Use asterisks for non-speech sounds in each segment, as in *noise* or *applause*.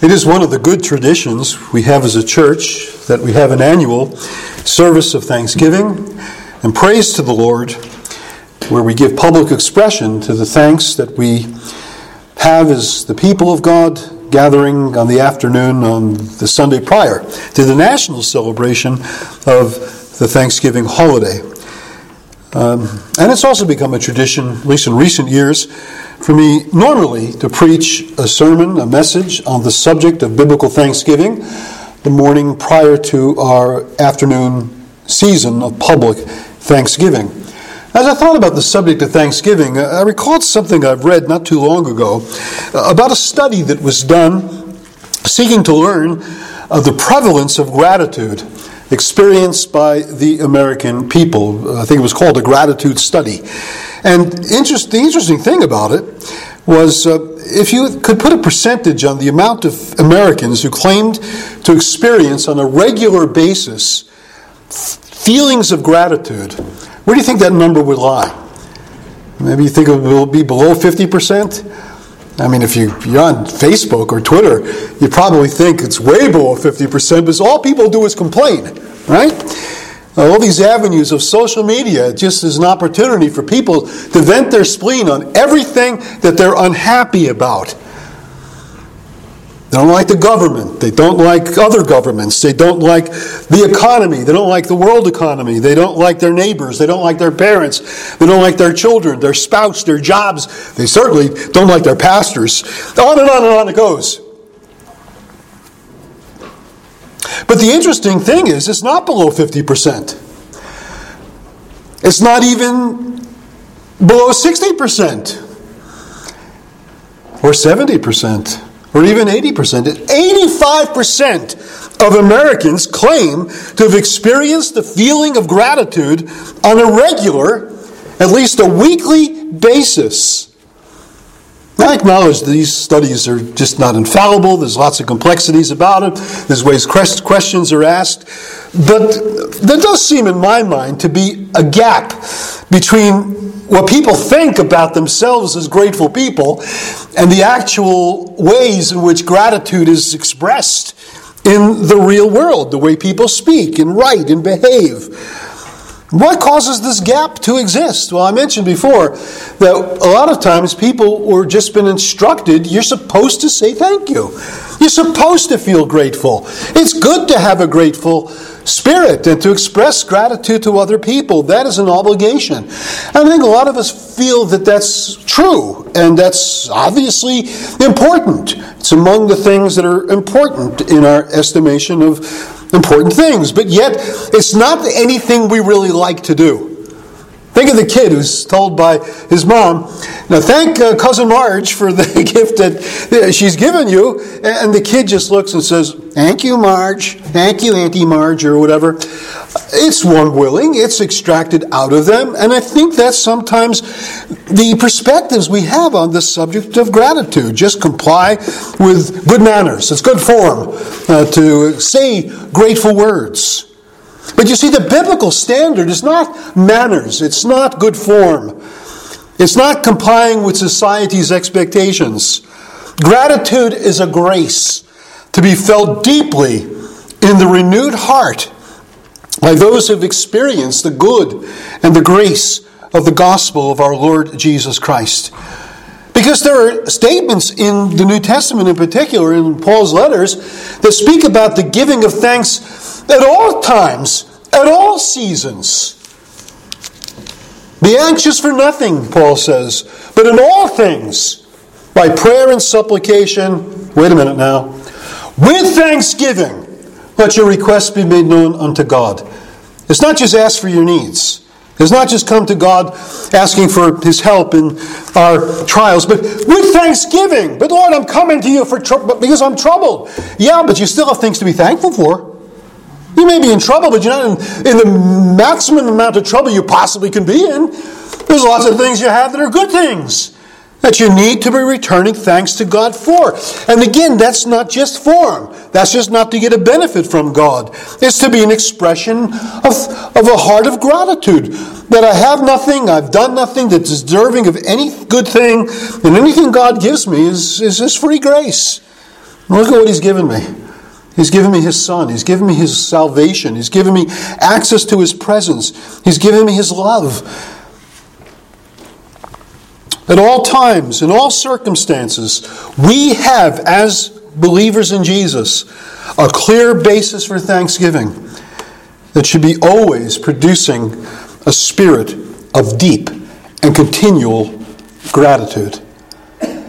It is one of the good traditions we have as a church that we have an annual service of thanksgiving and praise to the Lord where we give public expression to the thanks that we have as the people of God gathering on the afternoon on the Sunday prior to the national celebration of the Thanksgiving holiday. Um, and it's also become a tradition, at least in recent years, for me normally to preach a sermon, a message on the subject of biblical thanksgiving the morning prior to our afternoon season of public thanksgiving. As I thought about the subject of Thanksgiving, uh, I recalled something I've read not too long ago uh, about a study that was done seeking to learn of the prevalence of gratitude experienced by the American people. I think it was called a gratitude study. And interest, the interesting thing about it was uh, if you could put a percentage on the amount of Americans who claimed to experience on a regular basis feelings of gratitude, where do you think that number would lie? Maybe you think it will be below 50%? I mean, if you, you're on Facebook or Twitter, you probably think it's way below 50% because all people do is complain, right? All these avenues of social media just as an opportunity for people to vent their spleen on everything that they're unhappy about. They don't like the government. They don't like other governments. They don't like the economy. They don't like the world economy. They don't like their neighbors. They don't like their parents. They don't like their children, their spouse, their jobs. They certainly don't like their pastors. On and on and on it goes. But the interesting thing is, it's not below 50%. It's not even below 60% or 70% or even 80%. 85% of Americans claim to have experienced the feeling of gratitude on a regular, at least a weekly basis. I acknowledge these studies are just not infallible. There's lots of complexities about it. There's ways questions are asked. But there does seem, in my mind, to be a gap between what people think about themselves as grateful people and the actual ways in which gratitude is expressed in the real world, the way people speak and write and behave. What causes this gap to exist? Well, I mentioned before that a lot of times people were just been instructed you're supposed to say thank you. You're supposed to feel grateful. It's good to have a grateful spirit and to express gratitude to other people. That is an obligation. And I think a lot of us feel that that's true, and that's obviously important. It's among the things that are important in our estimation of important things, but yet it's not anything we really like to do. Think of the kid who's told by his mom, Now thank uh, Cousin Marge for the *laughs* gift that she's given you. And the kid just looks and says, Thank you, Marge. Thank you, Auntie Marge, or whatever. It's unwilling, it's extracted out of them. And I think that's sometimes the perspectives we have on the subject of gratitude. Just comply with good manners, it's good form uh, to say grateful words. But you see, the biblical standard is not manners, it's not good form, it's not complying with society's expectations. Gratitude is a grace to be felt deeply in the renewed heart by those who have experienced the good and the grace of the gospel of our Lord Jesus Christ. Because there are statements in the New Testament, in particular, in Paul's letters, that speak about the giving of thanks at all times, at all seasons. Be anxious for nothing, Paul says, but in all things, by prayer and supplication, wait a minute now, with thanksgiving, let your requests be made known unto God. It's not just ask for your needs. It's not just come to God asking for His help in our trials, but with thanksgiving. But Lord, I'm coming to you for tr- because I'm troubled. Yeah, but you still have things to be thankful for. You may be in trouble, but you're not in, in the maximum amount of trouble you possibly can be in. There's lots of things you have that are good things that you need to be returning thanks to God for. And again, that's not just form. That's just not to get a benefit from God. It's to be an expression of, of a heart of gratitude. That I have nothing, I've done nothing that's deserving of any good thing, and anything God gives me is, is His free grace. Look at what he's given me. He's given me his son. He's given me his salvation. He's given me access to his presence. He's given me his love. At all times, in all circumstances, we have, as believers in Jesus, a clear basis for thanksgiving that should be always producing a spirit of deep and continual gratitude.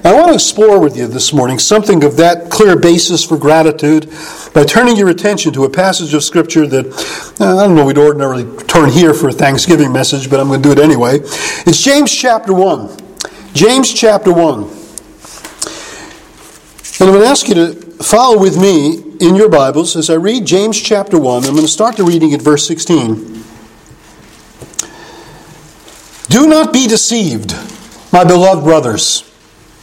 I want to explore with you this morning something of that clear basis for gratitude by turning your attention to a passage of Scripture that uh, I don't know we'd ordinarily turn here for a Thanksgiving message, but I'm going to do it anyway. It's James chapter 1. James chapter 1. And I'm going to ask you to follow with me in your Bibles as I read James chapter 1. I'm going to start the reading at verse 16. Do not be deceived, my beloved brothers.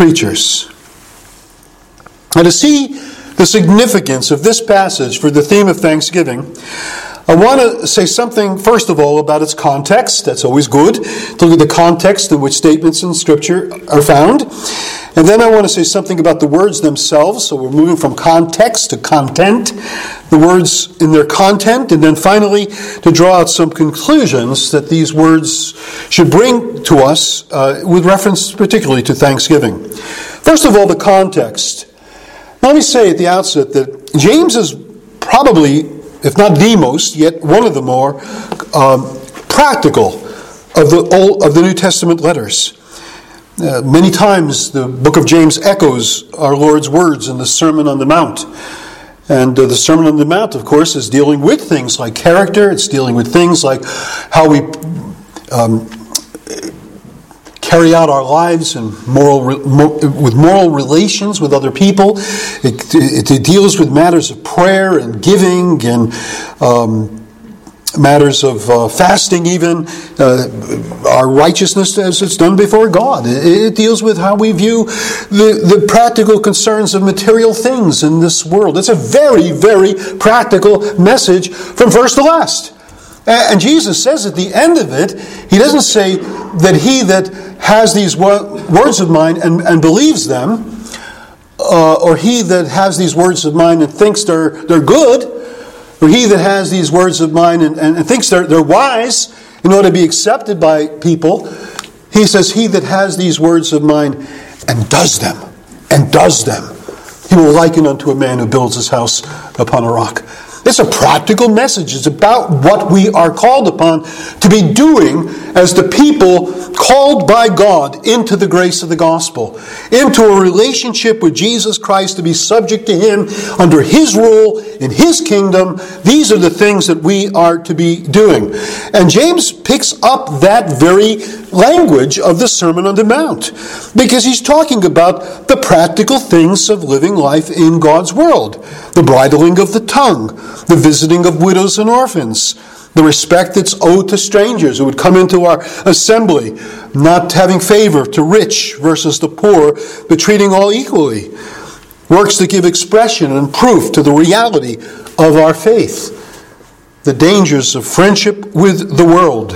creatures. Now, to see the significance of this passage for the theme of Thanksgiving, I want to say something, first of all, about its context. That's always good to look at the context in which statements in Scripture are found. And then I want to say something about the words themselves. So we're moving from context to content, the words in their content, and then finally to draw out some conclusions that these words should bring to us uh, with reference particularly to Thanksgiving. First of all, the context. Let me say at the outset that James is probably if not the most, yet one of the more um, practical of the, Old, of the New Testament letters. Uh, many times the book of James echoes our Lord's words in the Sermon on the Mount. And uh, the Sermon on the Mount, of course, is dealing with things like character, it's dealing with things like how we um, carry out our lives and moral, with moral relations with other people. It, it, it deals with matters of prayer and giving and um, matters of uh, fasting, even uh, our righteousness as it's done before God. It, it, deals with how we view the, the practical concerns of material things in this world. It's a very, very practical message from first to last. And Jesus says at the end of it, He doesn't say that he that has these words of mine and, and believes them, uh, or he that has these words of mine and thinks they're, they're good, or he that has these words of mine and, and, and thinks they're, they're wise in order to be accepted by people, he says, He that has these words of mine and does them, and does them, he will liken unto a man who builds his house upon a rock. It's a practical message. It's about what we are called upon to be doing as the people called by God into the grace of the gospel, into a relationship with Jesus Christ to be subject to Him under His rule in His kingdom. These are the things that we are to be doing. And James picks up that very language of the Sermon on the Mount because he's talking about the practical things of living life in God's world the bridling of the tongue, the visiting of widows and orphans, the respect that's owed to strangers who would come into our assembly, not having favor to rich versus the poor, but treating all equally. Works that give expression and proof to the reality of our faith. The dangers of friendship with the world.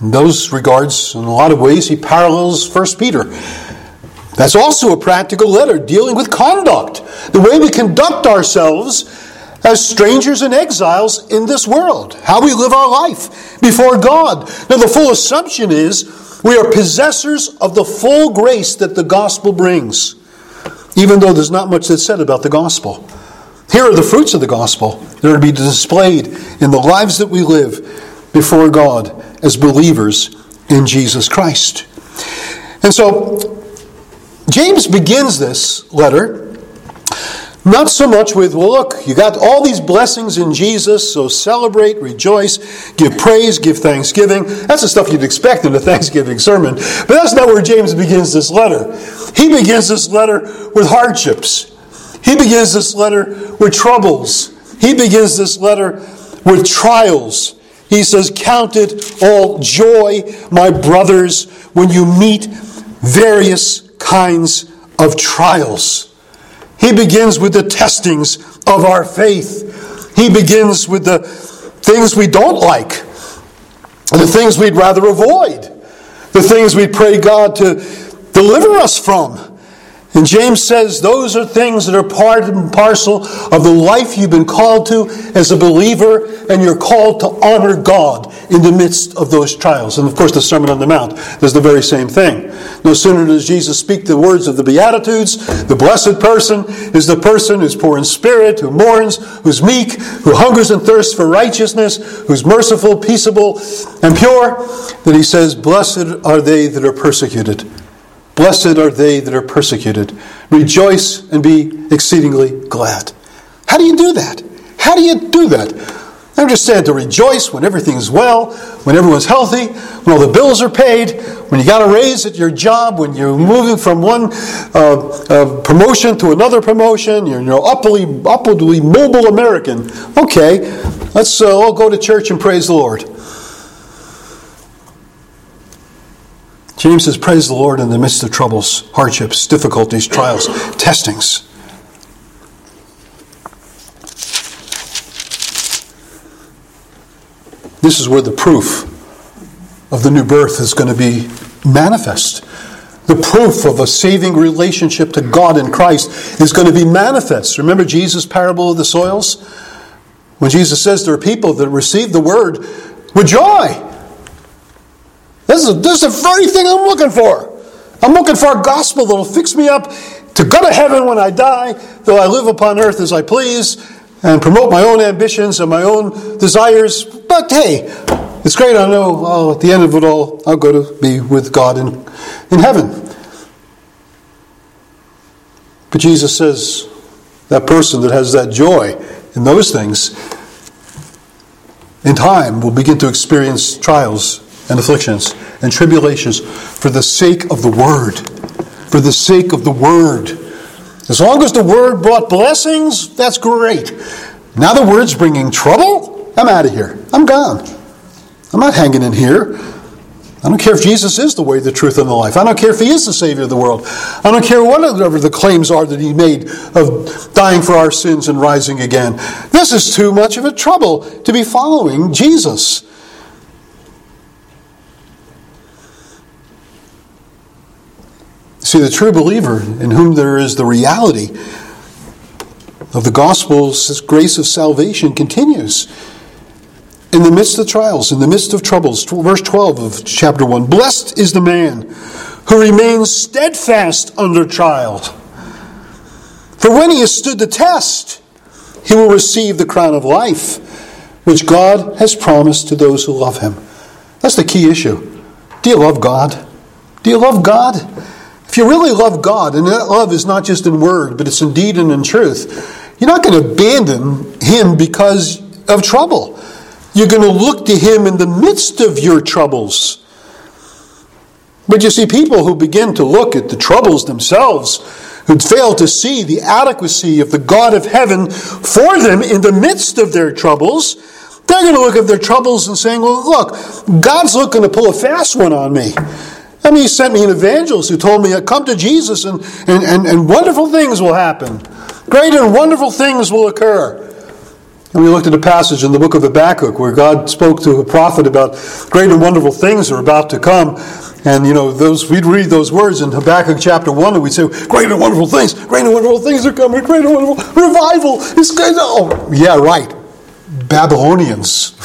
In those regards, in a lot of ways, he parallels 1 Peter. That's also a practical letter dealing with conduct, the way we conduct ourselves as strangers and exiles in this world, how we live our life before God. Now, the full assumption is we are possessors of the full grace that the gospel brings, even though there's not much that's said about the gospel. Here are the fruits of the gospel that are to be displayed in the lives that we live before God as believers in Jesus Christ. And so, James begins this letter not so much with, well, look, you got all these blessings in Jesus, so celebrate, rejoice, give praise, give thanksgiving. That's the stuff you'd expect in a *laughs* Thanksgiving sermon. But that's not where James begins this letter. He begins this letter with hardships. He begins this letter with troubles. He begins this letter with trials. He says, Count it all joy, my brothers, when you meet various kinds of trials. He begins with the testings of our faith. He begins with the things we don't like, the things we'd rather avoid, the things we pray God to deliver us from. And James says those are things that are part and parcel of the life you've been called to as a believer, and you're called to honor God in the midst of those trials. And of course, the Sermon on the Mount does the very same thing. No sooner does Jesus speak the words of the Beatitudes, the blessed person is the person who's poor in spirit, who mourns, who's meek, who hungers and thirsts for righteousness, who's merciful, peaceable, and pure, that he says, Blessed are they that are persecuted Blessed are they that are persecuted. Rejoice and be exceedingly glad. How do you do that? How do you do that? I understand to rejoice when everything's well, when everyone's healthy, when all the bills are paid, when you got a raise at your job, when you're moving from one uh, uh, promotion to another promotion, you're, you're upwardly, upwardly mobile American. Okay, let's uh, all go to church and praise the Lord. James says, Praise the Lord in the midst of troubles, hardships, difficulties, trials, testings. This is where the proof of the new birth is going to be manifest. The proof of a saving relationship to God in Christ is going to be manifest. Remember Jesus' parable of the soils? When Jesus says there are people that receive the word with joy. This is, this is the very thing I'm looking for. I'm looking for a gospel that'll fix me up to go to heaven when I die, though I live upon earth as I please, and promote my own ambitions and my own desires. But hey, it's great. I know at the end of it all, I'll go to be with God in, in heaven. But Jesus says that person that has that joy in those things, in time, will begin to experience trials and afflictions and tribulations for the sake of the word. For the sake of the word. As long as the word brought blessings, that's great. Now the word's bringing trouble, I'm out of here. I'm gone. I'm not hanging in here. I don't care if Jesus is the way, the truth, and the life. I don't care if he is the Savior of the world. I don't care whatever the claims are that he made of dying for our sins and rising again. This is too much of a trouble to be following Jesus. See, the true believer in whom there is the reality of the gospel's grace of salvation continues. In the midst of trials, in the midst of troubles, verse 12 of chapter 1 Blessed is the man who remains steadfast under trial. For when he has stood the test, he will receive the crown of life, which God has promised to those who love him. That's the key issue. Do you love God? Do you love God? If you really love God, and that love is not just in word, but it's in deed and in truth, you're not going to abandon Him because of trouble. You're going to look to Him in the midst of your troubles. But you see, people who begin to look at the troubles themselves, who fail to see the adequacy of the God of heaven for them in the midst of their troubles, they're going to look at their troubles and saying, Well, look, God's looking to pull a fast one on me. I mean, he sent me an evangelist who told me, uh, come to Jesus and, and, and, and wonderful things will happen. Great and wonderful things will occur. And we looked at a passage in the book of Habakkuk where God spoke to a prophet about great and wonderful things are about to come. And you know, those we'd read those words in Habakkuk chapter one, and we'd say, "Great and wonderful things, great and wonderful things are coming, great and wonderful revival is going." Oh, yeah, right. Babylonians,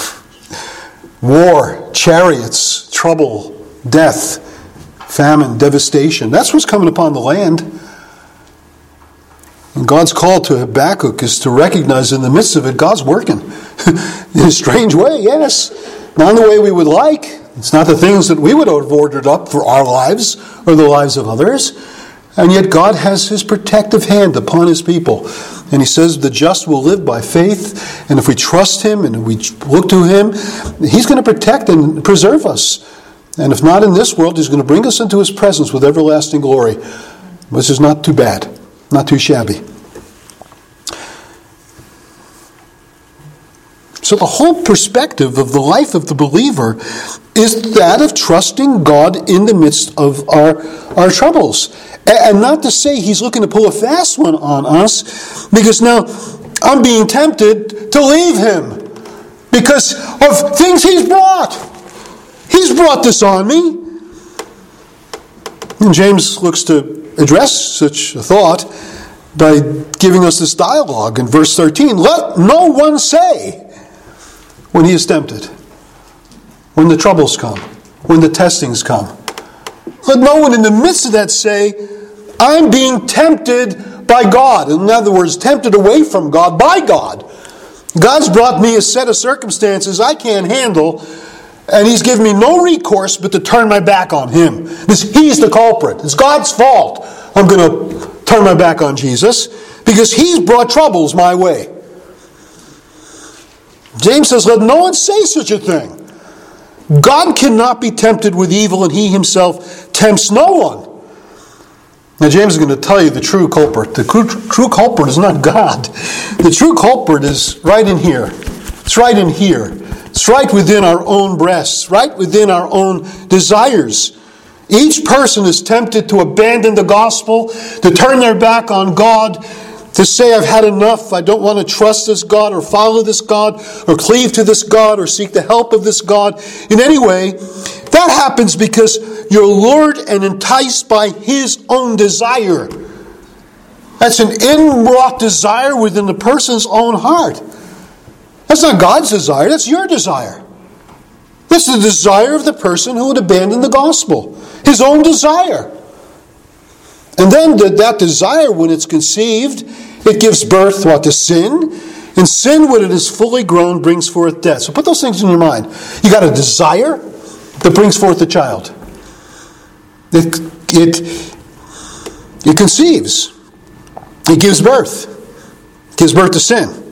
*laughs* war, chariots, trouble, death famine, devastation. That's what's coming upon the land. And God's call to Habakkuk is to recognize in the midst of it, God's working *laughs* in a strange way, yes. Not in the way we would like. It's not the things that we would have ordered up for our lives or the lives of others. And yet God has his protective hand upon his people. And he says the just will live by faith. And if we trust him and we look to him, he's going to protect and preserve us. And if not in this world, he's going to bring us into his presence with everlasting glory. This is not too bad, not too shabby. So, the whole perspective of the life of the believer is that of trusting God in the midst of our, our troubles. And not to say he's looking to pull a fast one on us, because now I'm being tempted to leave him because of things he's brought. He's brought this on me. And James looks to address such a thought by giving us this dialogue in verse 13. Let no one say when he is tempted, when the troubles come, when the testings come. Let no one in the midst of that say, I'm being tempted by God. In other words, tempted away from God by God. God's brought me a set of circumstances I can't handle, and He's given me no recourse but to turn my back on Him. This, he's the culprit. It's God's fault. I'm going to turn my back on Jesus because He's brought troubles my way. James says, Let no one say such a thing. God cannot be tempted with evil, and He Himself tempts no one. Now, James is going to tell you the true culprit. The true, true culprit is not God. The true culprit is right in here. It's right in here. It's right within our own breasts, right within our own desires. Each person is tempted to abandon the gospel, to turn their back on God, to say, I've had enough, I don't want to trust this God or follow this God or cleave to this God or seek the help of this God in any way. That happens because you're lured and enticed by his own desire. That's an inwrought desire within the person's own heart. That's not God's desire, that's your desire. That's the desire of the person who would abandon the gospel, his own desire. And then that desire, when it's conceived, it gives birth what to sin. And sin, when it is fully grown, brings forth death. So put those things in your mind. You got a desire that brings forth a child. It, it, it conceives. It gives birth. It gives birth to sin.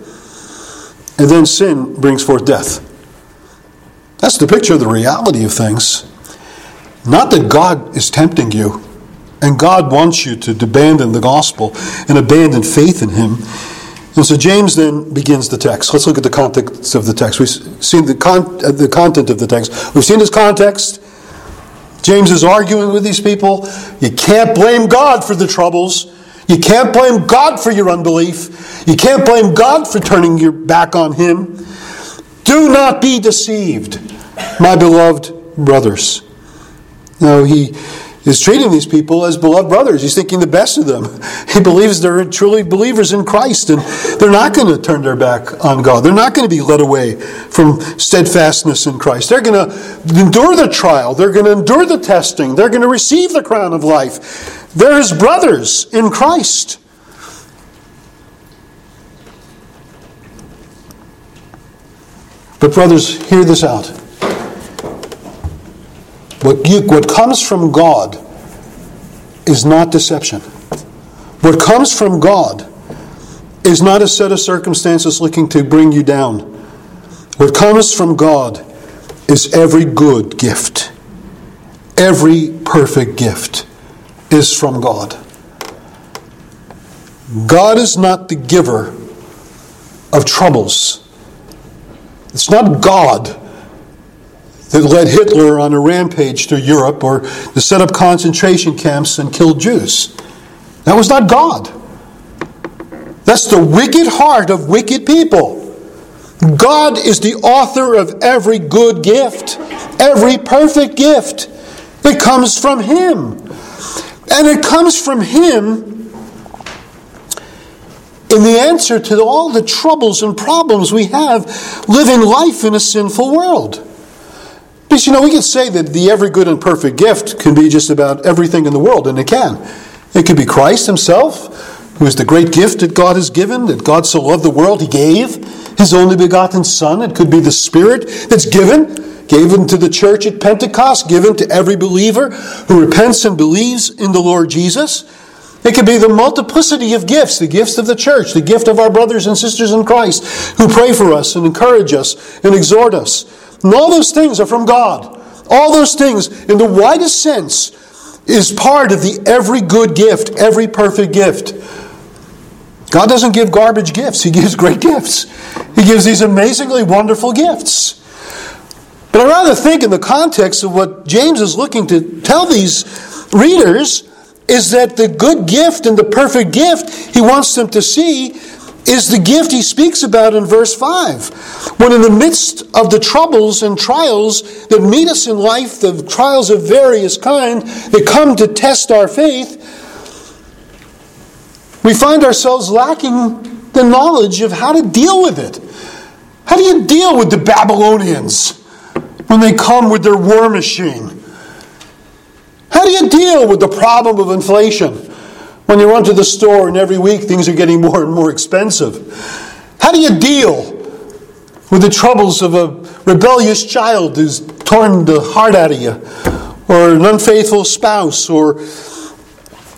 And then sin brings forth death. That's the picture of the reality of things. Not that God is tempting you and God wants you to abandon the gospel and abandon faith in Him. And so James then begins the text. Let's look at the context of the text. We've seen the, con- uh, the content of the text. We've seen his context. James is arguing with these people. You can't blame God for the troubles. You can't blame God for your unbelief. You can't blame God for turning your back on Him. Do not be deceived, my beloved brothers. Now, he is treating these people as beloved brothers. He's thinking the best of them. *laughs* He believes they're truly believers in Christ and they're not going to turn their back on God. They're not going to be led away from steadfastness in Christ. They're going to endure the trial. They're going to endure the testing. They're going to receive the crown of life. They're his brothers in Christ. But, brothers, hear this out. What, you, what comes from God is not deception. What comes from God is not a set of circumstances looking to bring you down. What comes from God is every good gift. Every perfect gift is from God. God is not the giver of troubles. It's not God that led Hitler on a rampage through Europe or to set up concentration camps and kill Jews. That was not God. That's the wicked heart of wicked people. God is the author of every good gift, every perfect gift. It comes from Him. And it comes from Him in the answer to all the troubles and problems we have living life in a sinful world. Because, you know, we can say that the every good and perfect gift can be just about everything in the world, and it can. It could be Christ Himself, who is the great gift that God has given, that God so loved the world, He gave His only begotten Son. It could be the Spirit that's given, given to the church at Pentecost, given to every believer who repents and believes in the Lord Jesus. It could be the multiplicity of gifts, the gifts of the church, the gift of our brothers and sisters in Christ who pray for us and encourage us and exhort us. And all those things are from God. All those things, in the widest sense, is part of the every good gift, every perfect gift. God doesn't give garbage gifts, He gives great gifts. He gives these amazingly wonderful gifts. But I rather think, in the context of what James is looking to tell these readers, is that the good gift and the perfect gift he wants them to see is the gift he speaks about in verse 5. When, in the midst of the troubles and trials that meet us in life, the trials of various kind that come to test our faith, we find ourselves lacking the knowledge of how to deal with it. How do you deal with the Babylonians when they come with their war machine? How do you deal with the problem of inflation? When you run to the store and every week things are getting more and more expensive. How do you deal with the troubles of a rebellious child who's torn the heart out of you, or an unfaithful spouse, or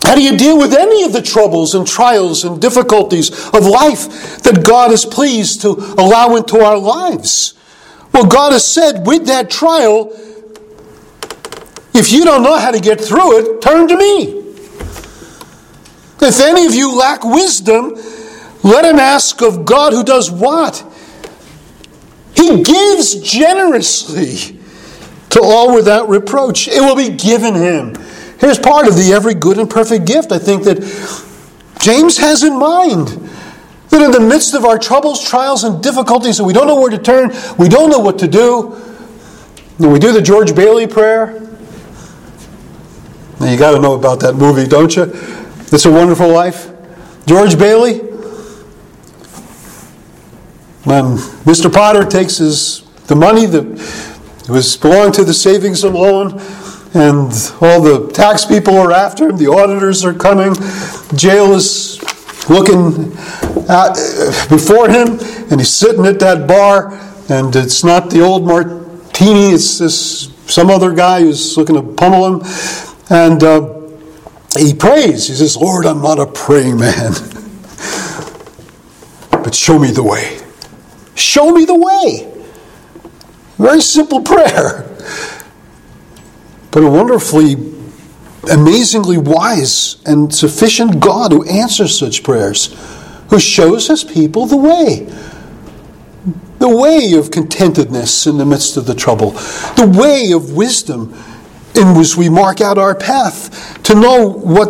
how do you deal with any of the troubles and trials and difficulties of life that God is pleased to allow into our lives? Well, God has said with that trial, if you don't know how to get through it, turn to me. If any of you lack wisdom, let him ask of God who does what? He gives generously to all without reproach. It will be given him. Here's part of the every good and perfect gift I think that James has in mind. That in the midst of our troubles, trials, and difficulties, and we don't know where to turn, we don't know what to do, and we do the George Bailey prayer. Now you got to know about that movie, don't you? It's a Wonderful Life. George Bailey. When Mr. Potter takes his the money that was belonged to the savings and loan, and all the tax people are after him, the auditors are coming, jail is looking out before him, and he's sitting at that bar, and it's not the old martini, it's this some other guy who's looking to pummel him, and. Uh, he prays. He says, Lord, I'm not a praying man, *laughs* but show me the way. Show me the way. Very simple prayer, but a wonderfully, amazingly wise and sufficient God who answers such prayers, who shows his people the way. The way of contentedness in the midst of the trouble, the way of wisdom in which we mark out our path to know what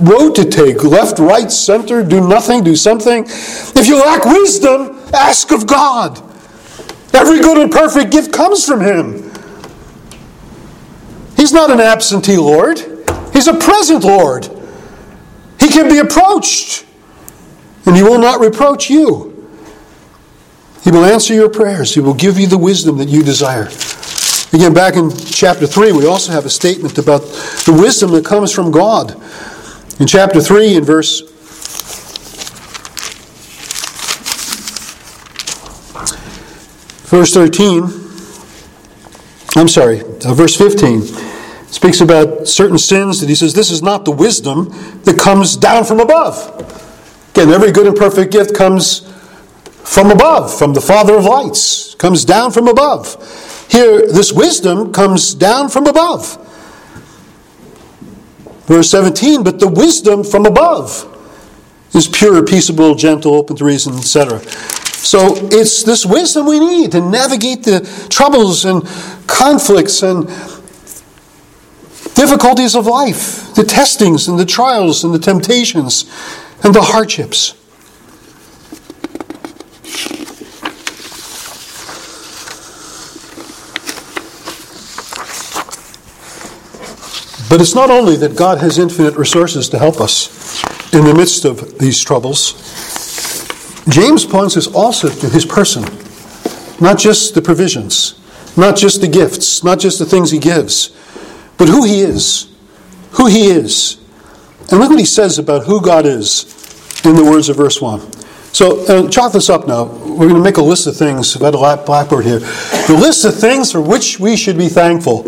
road to take left, right, center, do nothing, do something. If you lack wisdom, ask of God. Every good and perfect gift comes from Him. He's not an absentee Lord, He's a present Lord. He can be approached, and He will not reproach you. He will answer your prayers, He will give you the wisdom that you desire. Again, back in chapter 3, we also have a statement about the wisdom that comes from God. In chapter 3, in verse verse 13, I'm sorry, uh, verse 15 speaks about certain sins that he says this is not the wisdom that comes down from above. Again, every good and perfect gift comes from above, from the Father of lights, comes down from above. Here, this wisdom comes down from above. Verse 17, but the wisdom from above is pure, peaceable, gentle, open to reason, etc. So it's this wisdom we need to navigate the troubles and conflicts and difficulties of life, the testings and the trials and the temptations and the hardships. But it's not only that God has infinite resources to help us in the midst of these troubles. James points us also to his person, not just the provisions, not just the gifts, not just the things he gives, but who he is. Who he is. And look what he says about who God is in the words of verse 1. So, uh, chalk this up now. We're going to make a list of things. I've got a blackboard here. The list of things for which we should be thankful.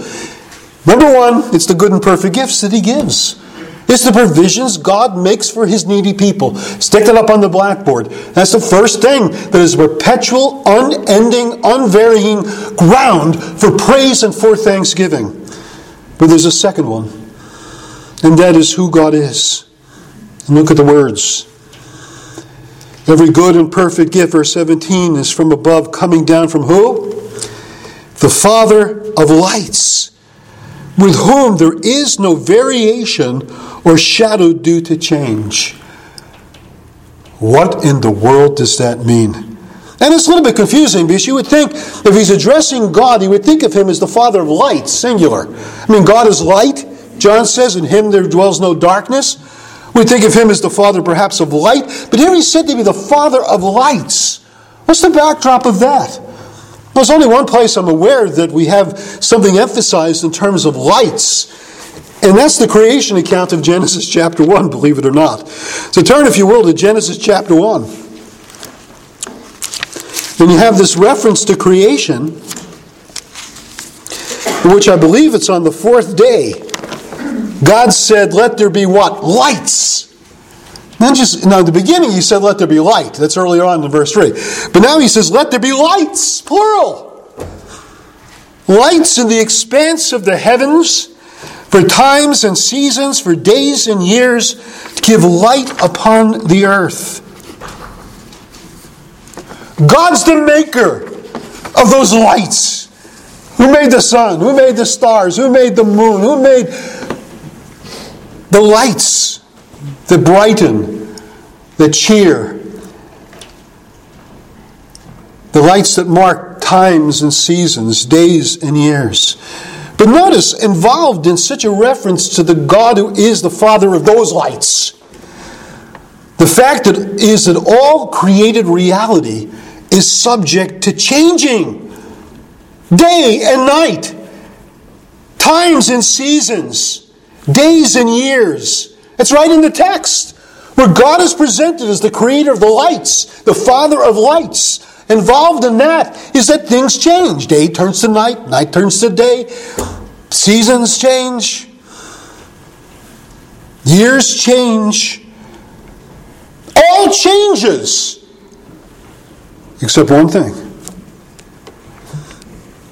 Number one, it's the good and perfect gifts that He gives. It's the provisions God makes for His needy people. Stick that up on the blackboard. That's the first thing that is perpetual, unending, unvarying ground for praise and for thanksgiving. But there's a second one. And that is who God is. And look at the words. Every good and perfect gift, verse 17, is from above, coming down from who? The Father of lights, with whom there is no variation or shadow due to change. What in the world does that mean? And it's a little bit confusing because you would think if he's addressing God, he would think of him as the Father of light, singular. I mean, God is light. John says, In him there dwells no darkness. We think of him as the Father perhaps of light, but here he's said to be the Father of lights. What's the backdrop of that? Well, there's only one place I'm aware that we have something emphasized in terms of lights, and that's the creation account of Genesis chapter 1, believe it or not. So turn, if you will, to Genesis chapter 1. And you have this reference to creation, which I believe it's on the fourth day. God said, Let there be what? Lights. Then just now, in the beginning, he said, Let there be light. That's earlier on in verse 3. But now he says, Let there be lights, plural. Lights in the expanse of the heavens for times and seasons, for days and years, to give light upon the earth. God's the maker of those lights. Who made the sun? Who made the stars? Who made the moon? Who made the lights that brighten, that cheer? The lights that mark times and seasons, days and years. But notice, involved in such a reference to the God who is the Father of those lights, the fact that is that all created reality is subject to changing day and night, times and seasons, days and years. It's right in the text where God is presented as the creator of the lights, the father of lights. Involved in that is that things change. Day turns to night, night turns to day, seasons change, years change. All changes except one thing.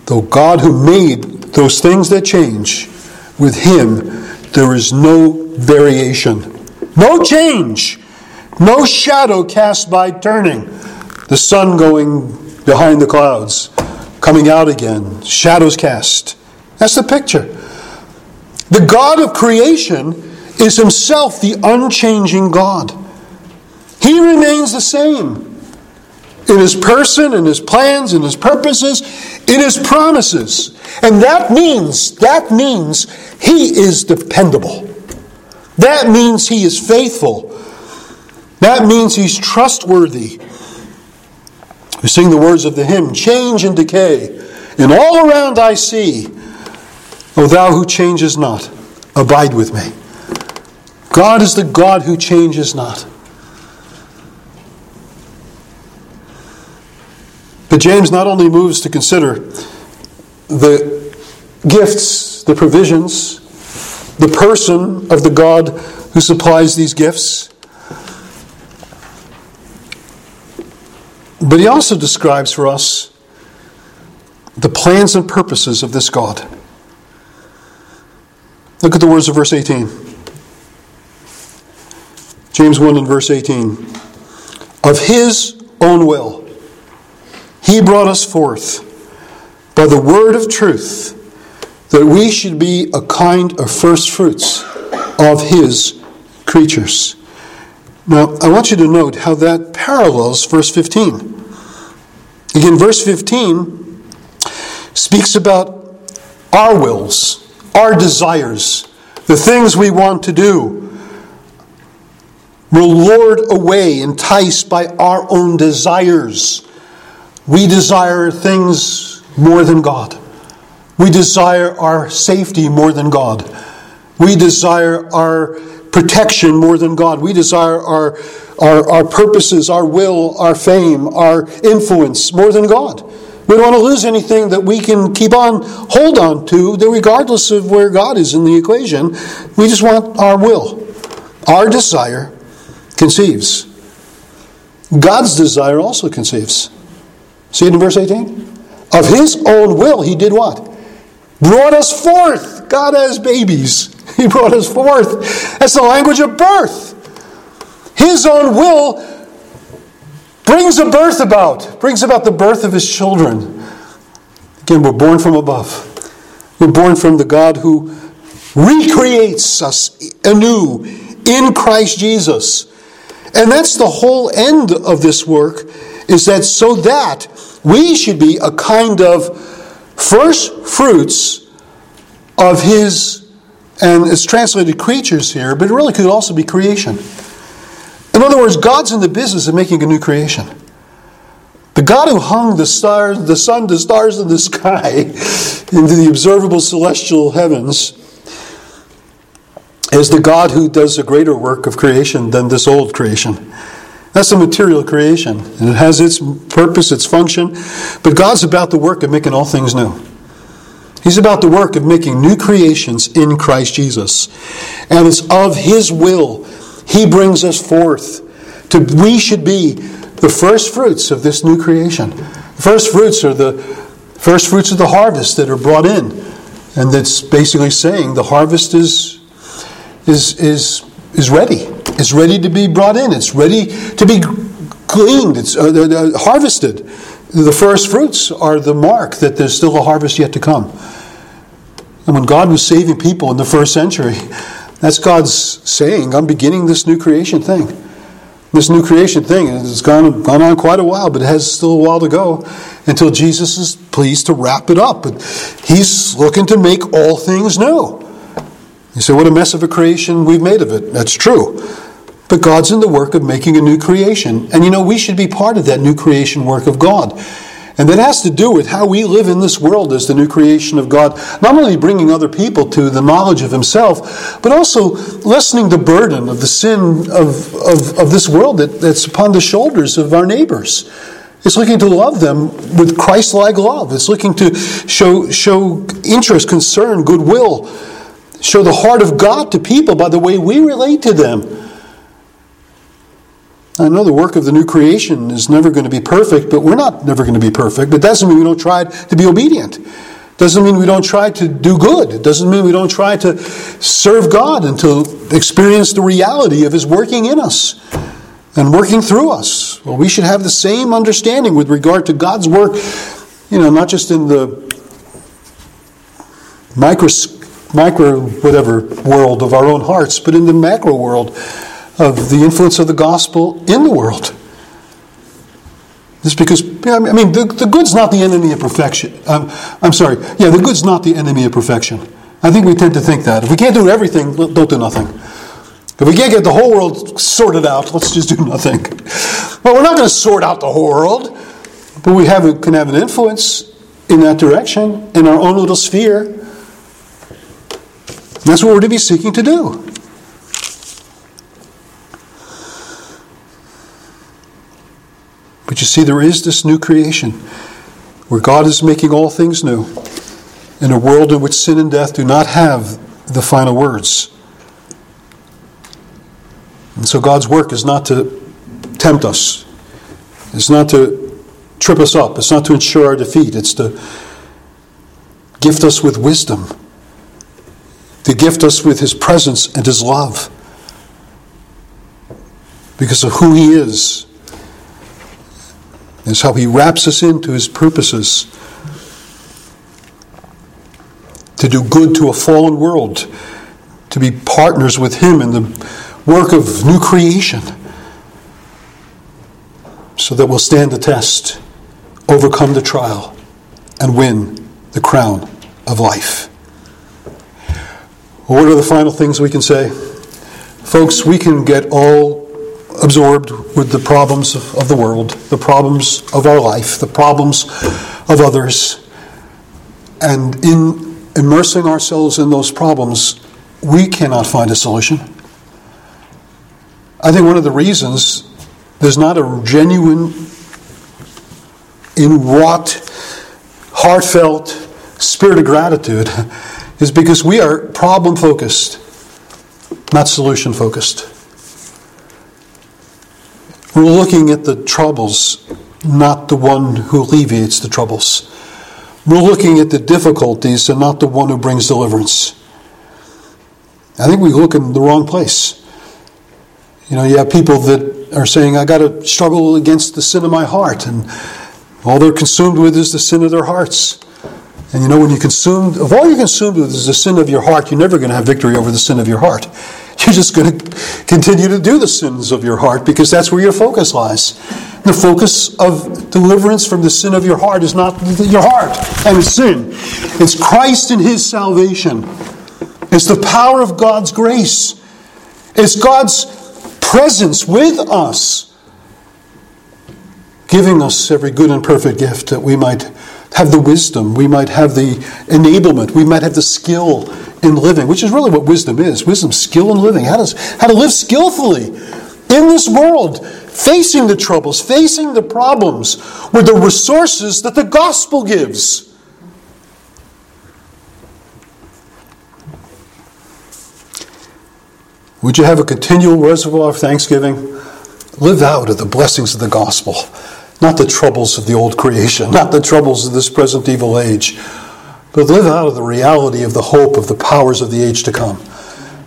Though God who made those things that change, with Him there is no variation, no change, no shadow cast by turning. The sun going behind the clouds, coming out again, shadows cast. That's the picture. The God of creation is Himself the unchanging God. He remains the same in his person, in his plans, in his purposes, in his promises. And that means, that means he is dependable. That means he is faithful. That means he's trustworthy. We sing the words of the hymn Change and decay, and all around I see, O thou who changes not, abide with me. God is the God who changes not. But James not only moves to consider the gifts, the provisions, the person of the God who supplies these gifts, but he also describes for us the plans and purposes of this God. Look at the words of verse 18. James 1 and verse 18. Of his own will he brought us forth by the word of truth that we should be a kind of first fruits of His creatures. Now, I want you to note how that parallels verse 15. Again, verse 15 speaks about our wills, our desires, the things we want to do. We're lured away, enticed by our own desires. We desire things more than God. We desire our safety more than God. We desire our protection more than God. We desire our, our, our purposes, our will, our fame, our influence more than God. We don't want to lose anything that we can keep on, hold on to, regardless of where God is in the equation. We just want our will. Our desire conceives. God's desire also conceives. See it in verse 18? Of his own will, he did what? Brought us forth, God as babies. *laughs* He brought us forth. That's the language of birth. His own will brings a birth about, brings about the birth of his children. Again, we're born from above. We're born from the God who recreates us anew in Christ Jesus. And that's the whole end of this work is that so that we should be a kind of first fruits of his and it's translated creatures here, but it really could also be creation. In other words, God's in the business of making a new creation. The God who hung the stars, the sun, the stars in the sky *laughs* into the observable celestial heavens is the God who does a greater work of creation than this old creation. That's the material creation, and it has its purpose, its function, but God's about the work of making all things new. He's about the work of making new creations in Christ Jesus. And it's of His will He brings us forth. To, we should be the first fruits of this new creation. First fruits are the first fruits of the harvest that are brought in. And that's basically saying the harvest is, is, is, is ready. It's ready to be brought in. It's ready to be gleaned. It's uh, uh, harvested. The first fruits are the mark that there's still a harvest yet to come. And when God was saving people in the first century, that's God's saying, I'm beginning this new creation thing. This new creation thing, it's gone, gone on quite a while, but it has still a while to go until Jesus is pleased to wrap it up. But He's looking to make all things new. You say, what a mess of a creation we've made of it. That's true. But God's in the work of making a new creation. And you know, we should be part of that new creation work of God. And that has to do with how we live in this world as the new creation of God, not only bringing other people to the knowledge of Himself, but also lessening the burden of the sin of, of, of this world that, that's upon the shoulders of our neighbors. It's looking to love them with Christ like love. It's looking to show, show interest, concern, goodwill, show the heart of God to people by the way we relate to them. I know the work of the new creation is never going to be perfect, but we're not never going to be perfect. But that doesn't mean we don't try to be obedient. Doesn't mean we don't try to do good. It doesn't mean we don't try to serve God and to experience the reality of His working in us and working through us. Well, we should have the same understanding with regard to God's work, you know, not just in the micro, micro whatever world of our own hearts, but in the macro world of the influence of the gospel in the world. Just because, I mean, the, the good's not the enemy of perfection. Um, I'm sorry. Yeah, the good's not the enemy of perfection. I think we tend to think that. If we can't do everything, don't do nothing. If we can't get the whole world sorted out, let's just do nothing. Well, we're not going to sort out the whole world, but we have, can have an influence in that direction in our own little sphere. that's what we're to be seeking to do. But you see, there is this new creation where God is making all things new in a world in which sin and death do not have the final words. And so God's work is not to tempt us, it's not to trip us up, it's not to ensure our defeat, it's to gift us with wisdom, to gift us with His presence and His love. Because of who He is is how he wraps us into his purposes to do good to a fallen world, to be partners with him in the work of new creation, so that we'll stand the test, overcome the trial, and win the crown of life. What are the final things we can say? Folks, we can get all absorbed with the problems of the world, the problems of our life, the problems of others. And in immersing ourselves in those problems, we cannot find a solution. I think one of the reasons there's not a genuine, inwrought, heartfelt spirit of gratitude *laughs* is because we are problem focused, not solution focused. We're looking at the troubles, not the one who alleviates the troubles. We're looking at the difficulties and not the one who brings deliverance. I think we look in the wrong place. You know, you have people that are saying, I got to struggle against the sin of my heart, and all they're consumed with is the sin of their hearts. And you know, when you consumed, if all you're consumed with is the sin of your heart, you're never going to have victory over the sin of your heart. *laughs* You're just going to continue to do the sins of your heart because that's where your focus lies. The focus of deliverance from the sin of your heart is not your heart and its sin. It's Christ and His salvation. It's the power of God's grace. It's God's presence with us, giving us every good and perfect gift that we might have the wisdom, we might have the enablement, we might have the skill in living, which is really what wisdom is. Wisdom, skill in living. How, does, how to live skillfully in this world, facing the troubles, facing the problems with the resources that the gospel gives. Would you have a continual reservoir of thanksgiving? Live out of the blessings of the gospel, not the troubles of the old creation, not the troubles of this present evil age, but live out of the reality of the hope of the powers of the age to come.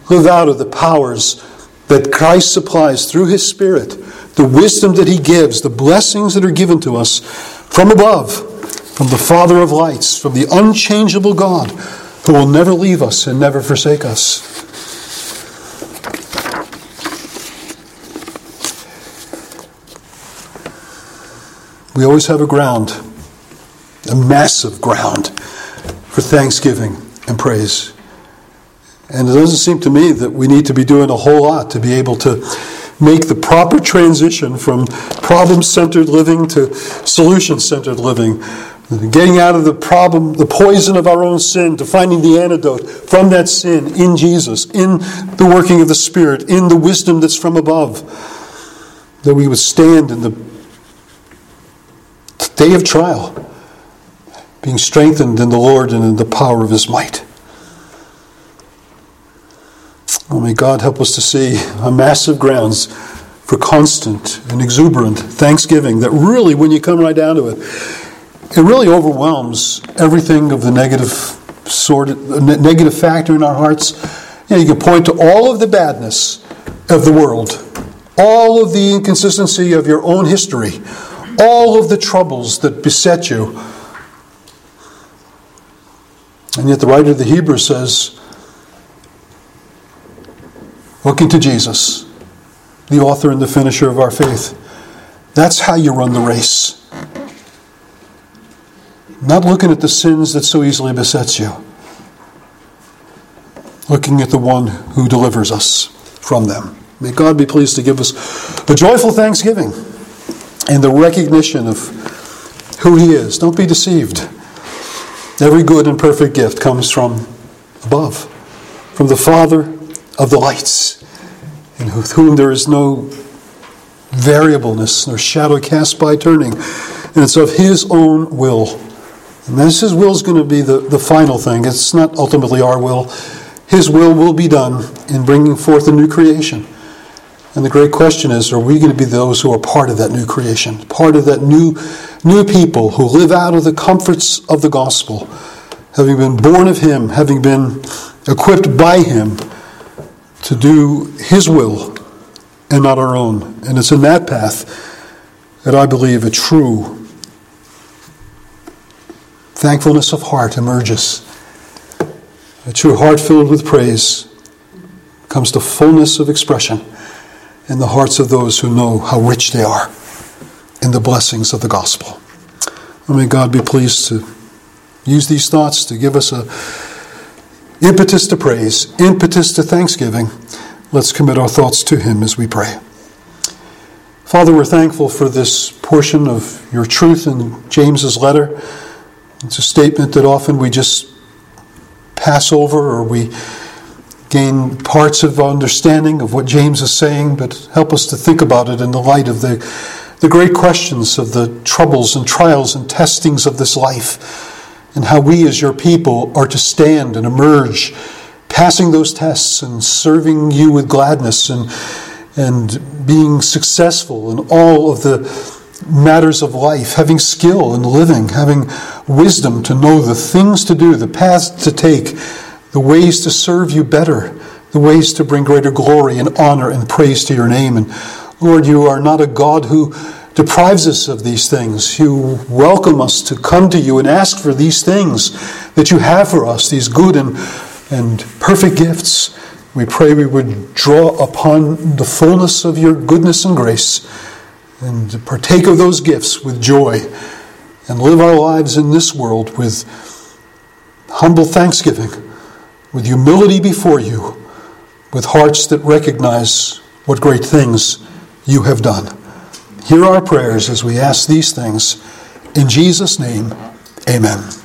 Live out of the powers that Christ supplies through His Spirit, the wisdom that He gives, the blessings that are given to us from above, from the Father of lights, from the unchangeable God who will never leave us and never forsake us. We always have a ground, a massive ground for thanksgiving and praise. And it doesn't seem to me that we need to be doing a whole lot to be able to make the proper transition from problem centered living to solution centered living. Getting out of the problem, the poison of our own sin, to finding the antidote from that sin in Jesus, in the working of the Spirit, in the wisdom that's from above. That we would stand in the day of trial, being strengthened in the Lord and in the power of his might. Oh, may God help us to see a massive grounds for constant and exuberant thanksgiving that really, when you come right down to it, it really overwhelms everything of the negative sort of negative factor in our hearts. You, know, you can point to all of the badness of the world, all of the inconsistency of your own history, all of the troubles that beset you. And yet, the writer of the Hebrews says, looking to Jesus, the author and the finisher of our faith, that's how you run the race. Not looking at the sins that so easily besets you, looking at the one who delivers us from them. May God be pleased to give us a joyful thanksgiving and the recognition of who He is. Don't be deceived. Every good and perfect gift comes from above, from the Father of the lights, in whom there is no variableness nor shadow cast by turning. And it's of His own will. And this His will is going to be the, the final thing. It's not ultimately our will. His will will be done in bringing forth a new creation. And the great question is are we going to be those who are part of that new creation, part of that new, new people who live out of the comforts of the gospel, having been born of Him, having been equipped by Him to do His will and not our own? And it's in that path that I believe a true thankfulness of heart emerges. A true heart filled with praise comes to fullness of expression in the hearts of those who know how rich they are in the blessings of the gospel. And may God be pleased to use these thoughts to give us a impetus to praise, impetus to thanksgiving. Let's commit our thoughts to Him as we pray. Father, we're thankful for this portion of your truth in James's letter. It's a statement that often we just pass over or we gain parts of understanding of what James is saying, but help us to think about it in the light of the, the great questions of the troubles and trials and testings of this life, and how we as your people are to stand and emerge, passing those tests and serving you with gladness and, and being successful in all of the matters of life, having skill in living, having wisdom to know the things to do, the paths to take the ways to serve you better, the ways to bring greater glory and honor and praise to your name. And Lord, you are not a God who deprives us of these things. You welcome us to come to you and ask for these things that you have for us, these good and, and perfect gifts. We pray we would draw upon the fullness of your goodness and grace and partake of those gifts with joy and live our lives in this world with humble thanksgiving, with humility before you, with hearts that recognize what great things you have done. Hear our prayers as we ask these things. In Jesus' name, amen.